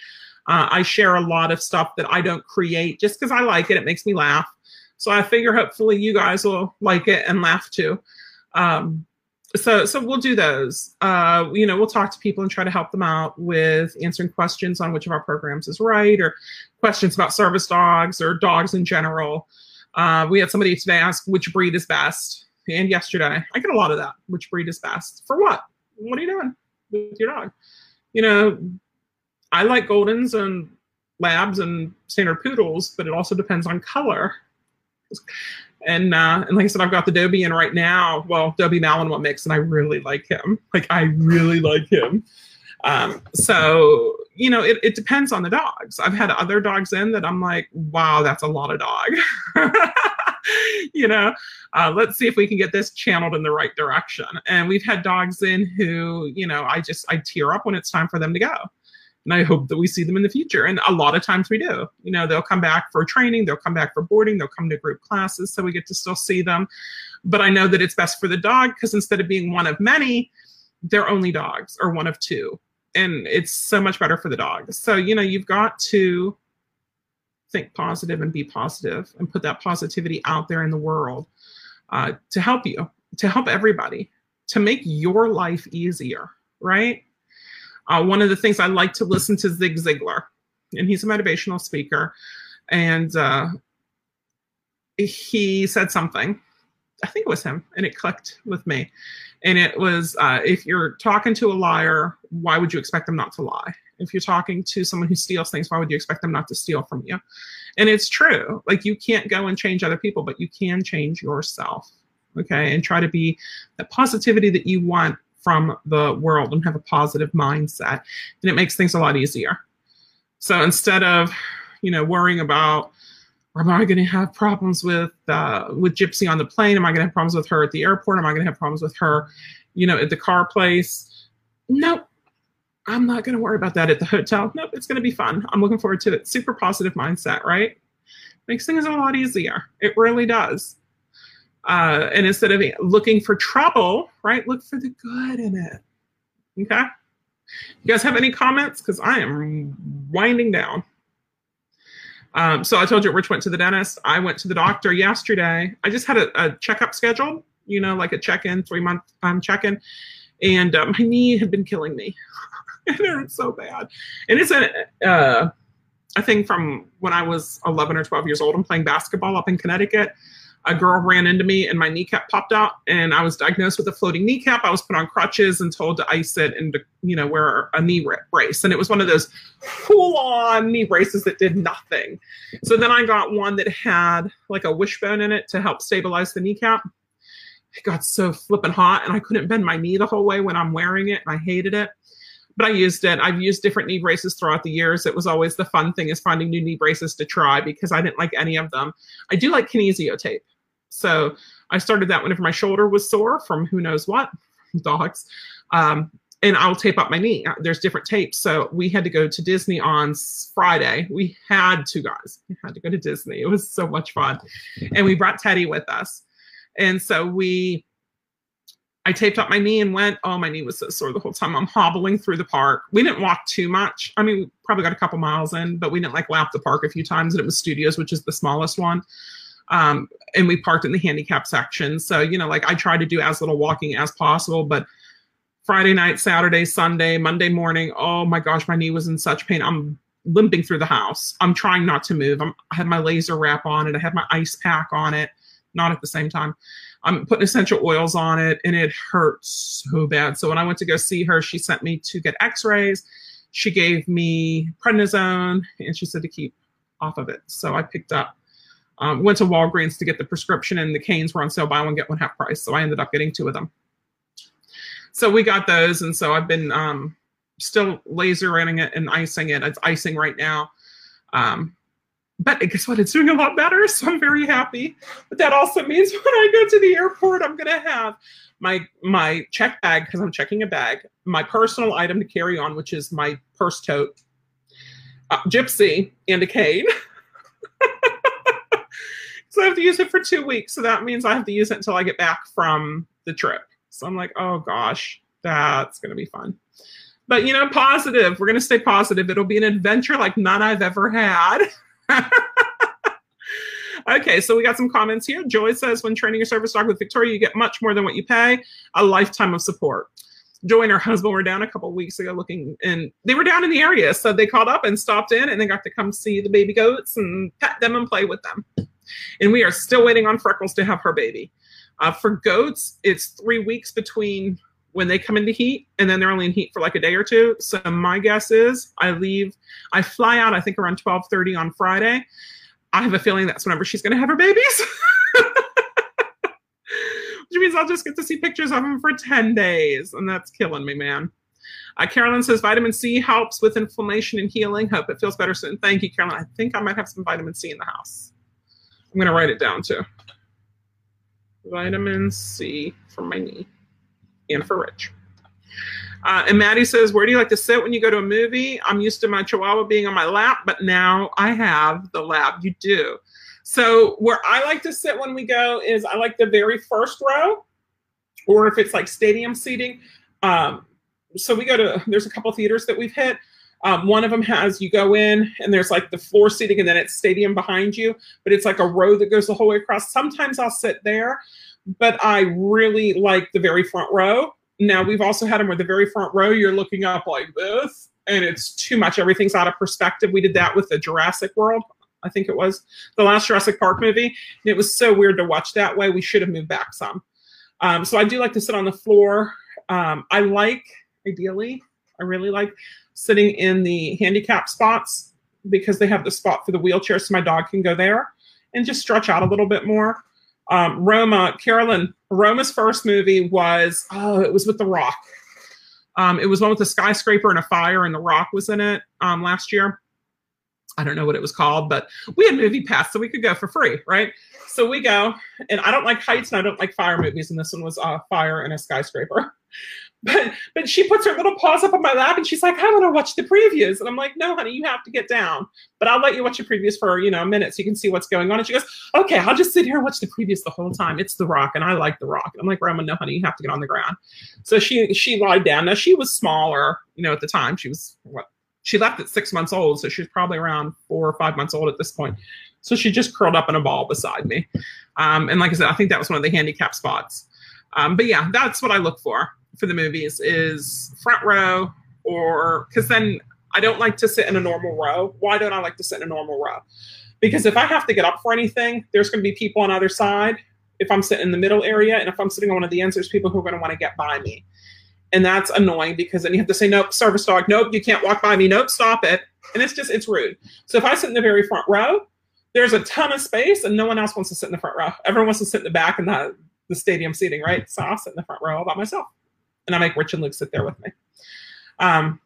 Uh, I share a lot of stuff that I don't create just because I like it. It makes me laugh. So I figure hopefully you guys will like it and laugh too. Um, so so we'll do those. Uh, you know, we'll talk to people and try to help them out with answering questions on which of our programs is right, or questions about service dogs or dogs in general. Uh, we had somebody today ask which breed is best, and yesterday I get a lot of that. Which breed is best for what? What are you doing with your dog? You know, I like Goldens and Labs and standard poodles, but it also depends on color. And uh, and like I said, I've got the Dobie in right now. Well, Dobie Malinois mix, and I really like him. Like I really like him. Um, so you know, it, it depends on the dogs. I've had other dogs in that I'm like, wow, that's a lot of dog. you know, uh, let's see if we can get this channeled in the right direction. And we've had dogs in who, you know, I just I tear up when it's time for them to go and I hope that we see them in the future. And a lot of times we do. You know, they'll come back for training, they'll come back for boarding, they'll come to group classes, so we get to still see them. But I know that it's best for the dog because instead of being one of many, they're only dogs or one of two. And it's so much better for the dog. So, you know, you've got to think positive and be positive and put that positivity out there in the world uh, to help you, to help everybody, to make your life easier, right? Uh, one of the things I like to listen to Zig Ziglar, and he's a motivational speaker, and uh, he said something. I think it was him, and it clicked with me. And it was uh, if you're talking to a liar, why would you expect them not to lie? If you're talking to someone who steals things, why would you expect them not to steal from you? And it's true. Like you can't go and change other people, but you can change yourself. Okay. And try to be the positivity that you want from the world and have a positive mindset. And it makes things a lot easier. So instead of, you know, worrying about, am I going to have problems with uh, with Gypsy on the plane? Am I going to have problems with her at the airport? Am I going to have problems with her, you know, at the car place? Nope. I'm not going to worry about that at the hotel. Nope, it's going to be fun. I'm looking forward to it. Super positive mindset, right? Makes things a lot easier. It really does. Uh, and instead of looking for trouble, right, look for the good in it. Okay. You guys have any comments? Because I am winding down. Um, so I told you Rich went to the dentist. I went to the doctor yesterday. I just had a, a checkup scheduled, you know, like a check-in, three month um, check-in, and uh, my knee had been killing me. it hurt so bad, and it's a uh, a thing from when I was 11 or 12 years old. I'm playing basketball up in Connecticut, a girl ran into me and my kneecap popped out and I was diagnosed with a floating kneecap. I was put on crutches and told to ice it and to, you know, wear a knee brace. And it was one of those full on knee braces that did nothing. So then I got one that had like a wishbone in it to help stabilize the kneecap. It got so flipping hot and I couldn't bend my knee the whole way when I'm wearing it. I hated it but I used it. I've used different knee braces throughout the years. It was always the fun thing is finding new knee braces to try because I didn't like any of them. I do like kinesio tape. So I started that whenever my shoulder was sore from who knows what, dogs. Um, and I'll tape up my knee. Uh, there's different tapes. So we had to go to Disney on Friday. We had to, guys. We had to go to Disney. It was so much fun. And we brought Teddy with us. And so we, I taped up my knee and went, oh, my knee was so sore the whole time. I'm hobbling through the park. We didn't walk too much. I mean, we probably got a couple miles in, but we didn't like lap the park a few times. And it was Studios, which is the smallest one. Um, and we parked in the handicap section. So, you know, like I try to do as little walking as possible, but Friday night, Saturday, Sunday, Monday morning, oh my gosh, my knee was in such pain. I'm limping through the house. I'm trying not to move. I'm, I have my laser wrap on it. I had my ice pack on it, not at the same time. I'm putting essential oils on it and it hurts so bad. So when I went to go see her, she sent me to get x-rays. She gave me prednisone and she said to keep off of it. So I picked up um, went to Walgreens to get the prescription, and the canes were on sale, buy one get one half price. So I ended up getting two of them. So we got those, and so I've been um, still laser running it and icing it. It's icing right now. Um, but guess what? It's doing a lot better, so I'm very happy. But that also means when I go to the airport, I'm gonna have my my check bag because I'm checking a bag, my personal item to carry on, which is my purse tote, uh, gypsy, and a cane. So I have to use it for two weeks. So that means I have to use it until I get back from the trip. So I'm like, oh gosh, that's going to be fun. But you know, positive. We're going to stay positive. It'll be an adventure like none I've ever had. okay, so we got some comments here. Joy says, when training your service dog with Victoria, you get much more than what you pay a lifetime of support. Joy and her husband were down a couple weeks ago looking, and they were down in the area. So they called up and stopped in, and they got to come see the baby goats and pet them and play with them. And we are still waiting on Freckles to have her baby. Uh, for goats, it's three weeks between when they come into heat and then they're only in heat for like a day or two. So my guess is I leave, I fly out, I think around 1230 on Friday. I have a feeling that's whenever she's going to have her babies. Which means I'll just get to see pictures of them for 10 days. And that's killing me, man. Uh, Carolyn says vitamin C helps with inflammation and healing. Hope it feels better soon. Thank you, Carolyn. I think I might have some vitamin C in the house. I'm going to write it down too. Vitamin C for my knee and for Rich. Uh, and Maddie says, Where do you like to sit when you go to a movie? I'm used to my chihuahua being on my lap, but now I have the lap. You do. So, where I like to sit when we go is I like the very first row, or if it's like stadium seating. Um, so, we go to, there's a couple theaters that we've hit. Um, one of them has you go in and there's like the floor seating and then it's stadium behind you, but it's like a row that goes the whole way across. Sometimes I'll sit there, but I really like the very front row. Now we've also had them where the very front row you're looking up like this and it's too much. Everything's out of perspective. We did that with the Jurassic World. I think it was the last Jurassic Park movie. And it was so weird to watch that way. We should have moved back some. Um, so I do like to sit on the floor. Um, I like, ideally, I really like sitting in the handicap spots because they have the spot for the wheelchair so my dog can go there and just stretch out a little bit more. Um, Roma, Carolyn, Roma's first movie was, oh, it was with The Rock. Um, it was one with a skyscraper and a fire, and The Rock was in it um, last year. I don't know what it was called, but we had movie pass, so we could go for free, right? So we go, and I don't like heights and I don't like fire movies, and this one was a uh, fire and a skyscraper. But but she puts her little paws up on my lap and she's like, I want to watch the previews. And I'm like, no, honey, you have to get down. But I'll let you watch the previews for, you know, a minute so you can see what's going on. And she goes, Okay, I'll just sit here and watch the previews the whole time. It's the rock, and I like the rock. I'm like, Roman, no, honey, you have to get on the ground. So she she lied down. Now she was smaller, you know, at the time. She was what she left at six months old, so she's probably around four or five months old at this point. So she just curled up in a ball beside me. Um, and like I said, I think that was one of the handicap spots. Um, but yeah, that's what I look for for the movies is front row or because then I don't like to sit in a normal row. Why don't I like to sit in a normal row? Because if I have to get up for anything, there's going to be people on either side. If I'm sitting in the middle area and if I'm sitting on one of the ends, there's people who are going to want to get by me. And that's annoying because then you have to say, nope, service dog, nope, you can't walk by me, nope, stop it. And it's just, it's rude. So if I sit in the very front row, there's a ton of space and no one else wants to sit in the front row. Everyone wants to sit in the back and the, the stadium seating, right? So I'll sit in the front row all by myself and I make Rich and Luke sit there with me. Um,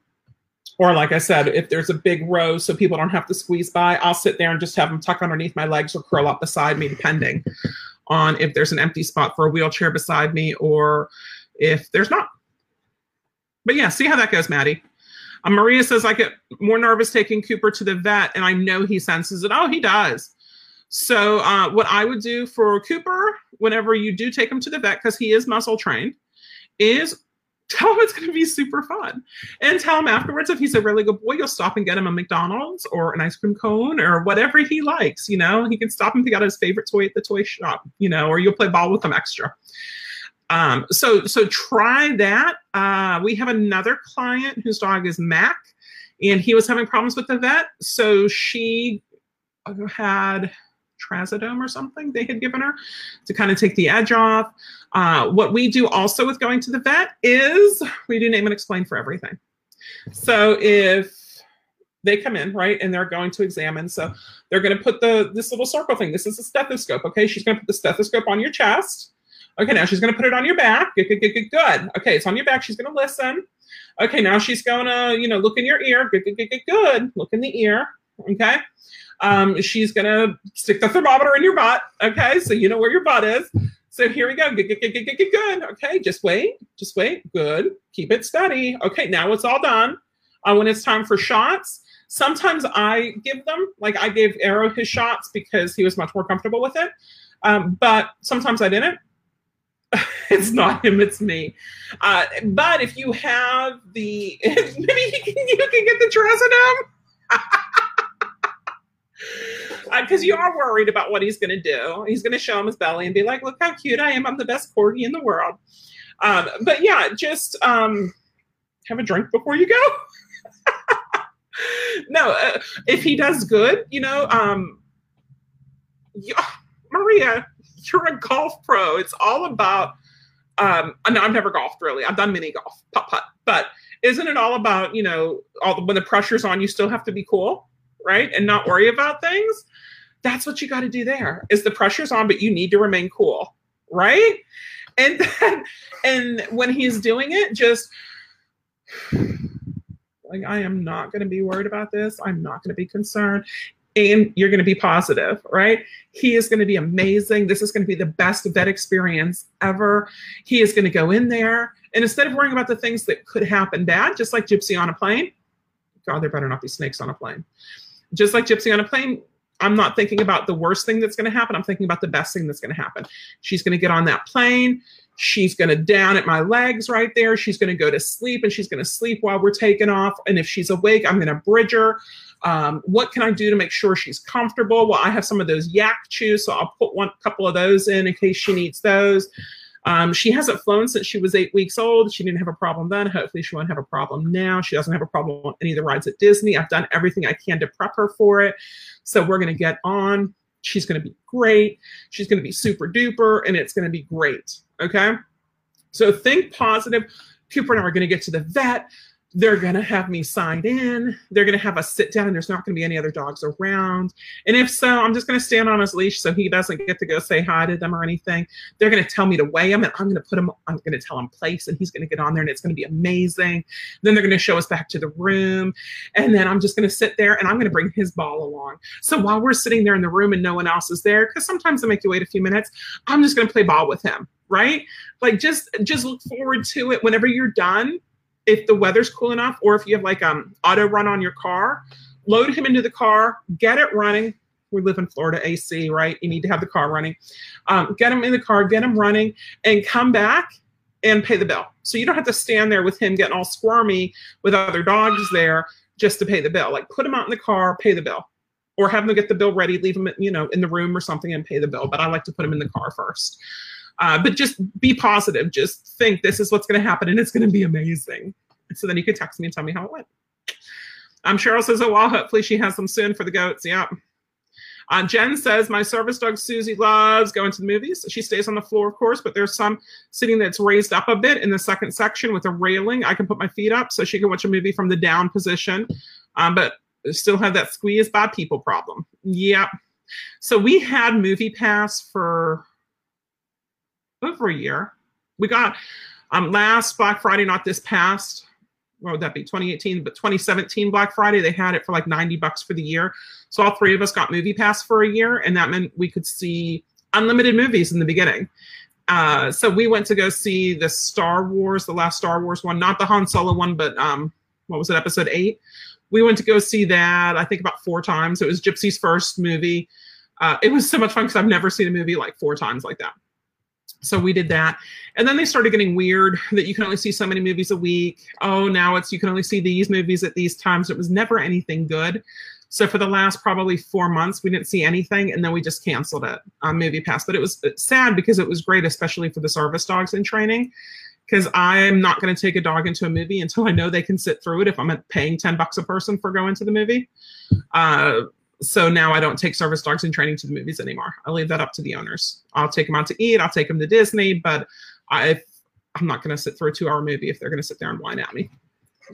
or like I said, if there's a big row so people don't have to squeeze by, I'll sit there and just have them tuck underneath my legs or curl up beside me, depending on if there's an empty spot for a wheelchair beside me or if there's not. But yeah, see how that goes, Maddie. Um, Maria says I get more nervous taking Cooper to the vet, and I know he senses it. Oh, he does. So uh, what I would do for Cooper, whenever you do take him to the vet, because he is muzzle trained, is tell him it's going to be super fun and tell him afterwards if he's a really good boy you'll stop and get him a mcdonald's or an ice cream cone or whatever he likes you know he can stop and pick out his favorite toy at the toy shop you know or you'll play ball with him extra um, so so try that. Uh, we have another client whose dog is mac and he was having problems with the vet. So she had trazodone or something they had given her to kind of take the edge off. Uh, what we do also with going to the vet is we do name and explain for everything. So if they come in right and they're going to examine so they're going to put the this little circle thing. This is a stethoscope okay? She's going to put the stethoscope on your chest okay now she's going to put it on your back good good good good good okay it's on your back she's going to listen okay now she's going to you know look in your ear good good good good good look in the ear okay um, she's gonna stick the thermometer in your butt. Okay, so you know where your butt is. So here we go. Good, good, good, good, good, good, good. Okay, just wait, just wait. Good. Keep it steady. Okay, now it's all done. Uh, when it's time for shots, sometimes I give them. Like I gave Arrow his shots because he was much more comfortable with it. Um, but sometimes I didn't. it's not him, it's me. Uh, but if you have the, maybe you can, you can get the trazodone. because uh, you are worried about what he's going to do. He's going to show him his belly and be like, "Look how cute I am! I'm the best corgi in the world." Um, but yeah, just um, have a drink before you go. no, uh, if he does good, you know, um, Maria, you're a golf pro. It's all about. Um, no, I've never golfed really. I've done mini golf, putt putt, but isn't it all about you know all the, when the pressure's on, you still have to be cool, right, and not worry about things that's what you got to do there is the pressure's on but you need to remain cool right and then and when he's doing it just like i am not going to be worried about this i'm not going to be concerned and you're going to be positive right he is going to be amazing this is going to be the best vet experience ever he is going to go in there and instead of worrying about the things that could happen bad just like gypsy on a plane god there better not be snakes on a plane just like gypsy on a plane I'm not thinking about the worst thing that's going to happen. I'm thinking about the best thing that's going to happen. She's going to get on that plane. She's going to down at my legs right there. She's going to go to sleep and she's going to sleep while we're taking off. And if she's awake, I'm going to bridge her. Um, what can I do to make sure she's comfortable? Well, I have some of those yak chews, so I'll put one couple of those in in case she needs those. Um, she hasn't flown since she was eight weeks old. She didn't have a problem then. Hopefully, she won't have a problem now. She doesn't have a problem on any of the rides at Disney. I've done everything I can to prep her for it. So we're going to get on. She's going to be great. She's going to be super duper, and it's going to be great. Okay. So think positive. Cooper and I are going to get to the vet they're going to have me sign in. They're going to have us sit down, there's not going to be any other dogs around. And if so, I'm just going to stand on his leash so he doesn't get to go say hi to them or anything. They're going to tell me to weigh him, and I'm going to put him, I'm going to tell him place, and he's going to get on there, and it's going to be amazing. Then they're going to show us back to the room. And then I'm just going to sit there, and I'm going to bring his ball along. So while we're sitting there in the room and no one else is there, because sometimes they make you wait a few minutes, I'm just going to play ball with him right? Like just just look forward to it whenever you're done. If the weather's cool enough, or if you have like um auto run on your car, load him into the car, get it running. We live in Florida AC, right? You need to have the car running. Um, get him in the car, get him running, and come back and pay the bill. So you don't have to stand there with him getting all squirmy with other dogs there just to pay the bill. Like put him out in the car, pay the bill or have them get the bill ready, leave them, you know, in the room or something and pay the bill. But I like to put him in the car first. Uh, but just be positive. Just think this is what's going to happen and it's going to be amazing. So then you can text me and tell me how it went. Um, Cheryl says, oh, well, hopefully she has them soon for the goats. Yeah. Uh, Jen says, my service dog Susie loves going to the movies. She stays on the floor, of course, but there's some sitting that's raised up a bit in the second section with a railing. I can put my feet up so she can watch a movie from the down position. Um, but still have that squeeze by people problem. Yep. So we had Movie Pass for over a year. We got um, last Black Friday, not this past. What would that be? 2018, but 2017 Black Friday, they had it for like 90 bucks for the year. So all three of us got Movie Pass for a year, and that meant we could see unlimited movies in the beginning. Uh, so we went to go see the Star Wars, the last Star Wars one, not the Han Solo one, but um, what was it, Episode Eight? we went to go see that i think about four times it was gypsy's first movie uh, it was so much fun because i've never seen a movie like four times like that so we did that. And then they started getting weird that you can only see so many movies a week. Oh now it's you can only see these movies at these times. It was never anything good. So for the last probably four months we didn't see anything and then we just canceled it on movie pass. But it was sad because it was great especially for the service dogs in training because I'm not going to take a dog into a movie until I know they can sit through it if I'm paying 10 bucks a person for going to the movie. Uh, so now I don't take service dogs in training to the movies anymore. I leave that up to the owners. I'll take them out to eat, I'll take them to Disney, but I, I'm not going to sit through a two hour movie if they're going to sit there and whine at me,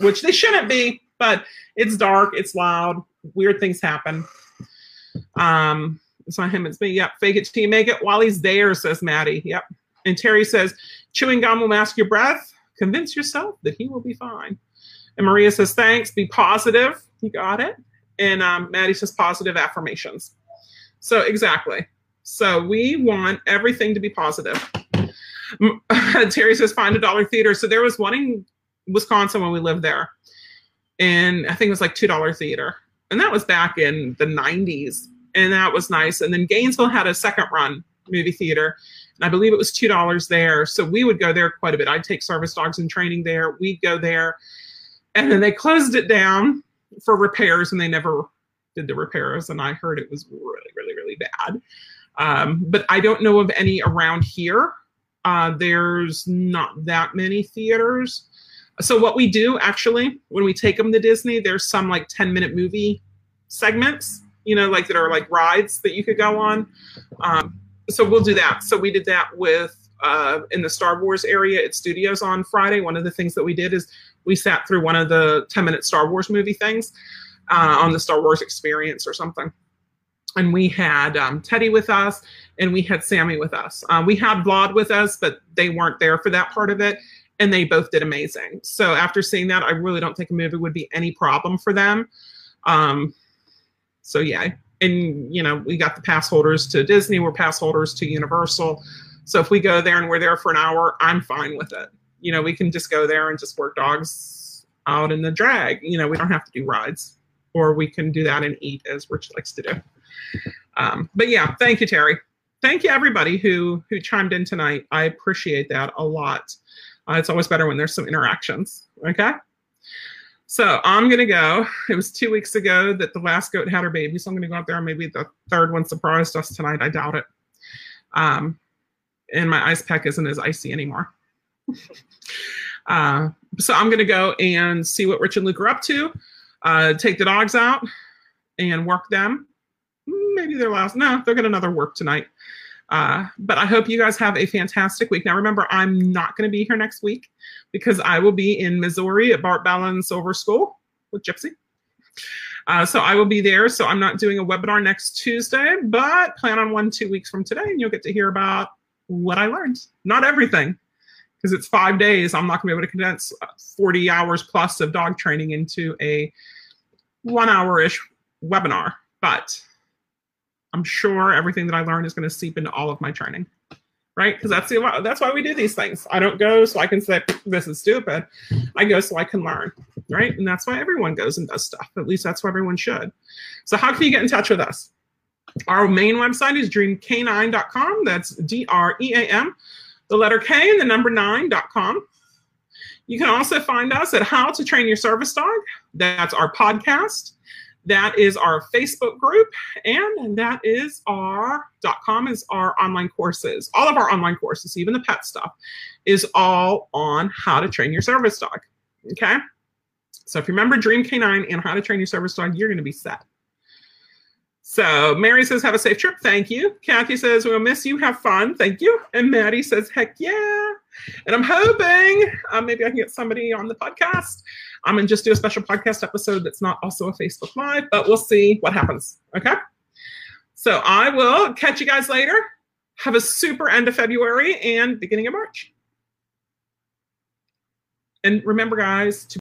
which they shouldn't be, but it's dark, it's loud, weird things happen. Um, it's not him, it's me. Yep, fake it till you make it while he's there, says Maddie. Yep. And Terry says, chewing gum will mask your breath. Convince yourself that he will be fine. And Maria says, thanks. Be positive. You got it. And um, Maddie says, positive affirmations. So, exactly. So, we want everything to be positive. Terry says, find a dollar theater. So, there was one in Wisconsin when we lived there. And I think it was like $2 theater. And that was back in the 90s. And that was nice. And then Gainesville had a second run movie theater and I believe it was two dollars there. So we would go there quite a bit. I'd take service dogs in training there. We'd go there, and then they closed it down for repairs, and they never did the repairs. And I heard it was really, really, really bad. Um, but I don't know of any around here. Uh, there's not that many theaters. So what we do actually when we take them to Disney, there's some like 10 minute movie segments, you know, like that are like rides that you could go on. Um, so we'll do that. So we did that with uh, in the Star Wars area at Studios on Friday. One of the things that we did is we sat through one of the 10 minute Star Wars movie things uh, on the Star Wars experience or something. And we had um, Teddy with us and we had Sammy with us. Uh, we had Vlad with us, but they weren't there for that part of it. And they both did amazing. So after seeing that, I really don't think a movie would be any problem for them. Um, so yeah, and you know we got the pass holders to disney we're pass holders to universal so if we go there and we're there for an hour i'm fine with it you know we can just go there and just work dogs out in the drag you know we don't have to do rides or we can do that and eat as rich likes to do um, but yeah thank you terry thank you everybody who who chimed in tonight i appreciate that a lot uh, it's always better when there's some interactions okay so I'm gonna go. It was two weeks ago that the last goat had her baby, so I'm gonna go out there maybe the third one surprised us tonight. I doubt it. Um, and my ice pack isn't as icy anymore. Uh, so I'm gonna go and see what Rich and Luke are up to. Uh, take the dogs out and work them. Maybe their last. No, they'll get another work tonight. Uh, but I hope you guys have a fantastic week. Now, remember, I'm not going to be here next week because I will be in Missouri at Bart Bellon Silver School with Gypsy. Uh, so I will be there. So I'm not doing a webinar next Tuesday, but plan on one two weeks from today, and you'll get to hear about what I learned. Not everything, because it's five days. I'm not going to be able to condense uh, 40 hours plus of dog training into a one hour ish webinar, but I'm sure everything that I learned is going to seep into all of my training. right? Because that's the that's why we do these things. I don't go so I can say this is stupid. I go so I can learn, right? And that's why everyone goes and does stuff. At least that's why everyone should. So how can you get in touch with us? Our main website is dreamk9.com. That's D R E A M, the letter K and the number nine.com. You can also find us at How to Train Your Service Dog. That's our podcast. That is our Facebook group, and that is our dot .com is our online courses. All of our online courses, even the pet stuff, is all on how to train your service dog. Okay, so if you remember Dream K9 and how to train your service dog, you're going to be set. So Mary says, have a safe trip. Thank you. Kathy says, we'll miss you. Have fun. Thank you. And Maddie says, heck yeah. And I'm hoping uh, maybe I can get somebody on the podcast. I'm to just do a special podcast episode that's not also a Facebook Live, but we'll see what happens. Okay. So I will catch you guys later. Have a super end of February and beginning of March. And remember, guys, to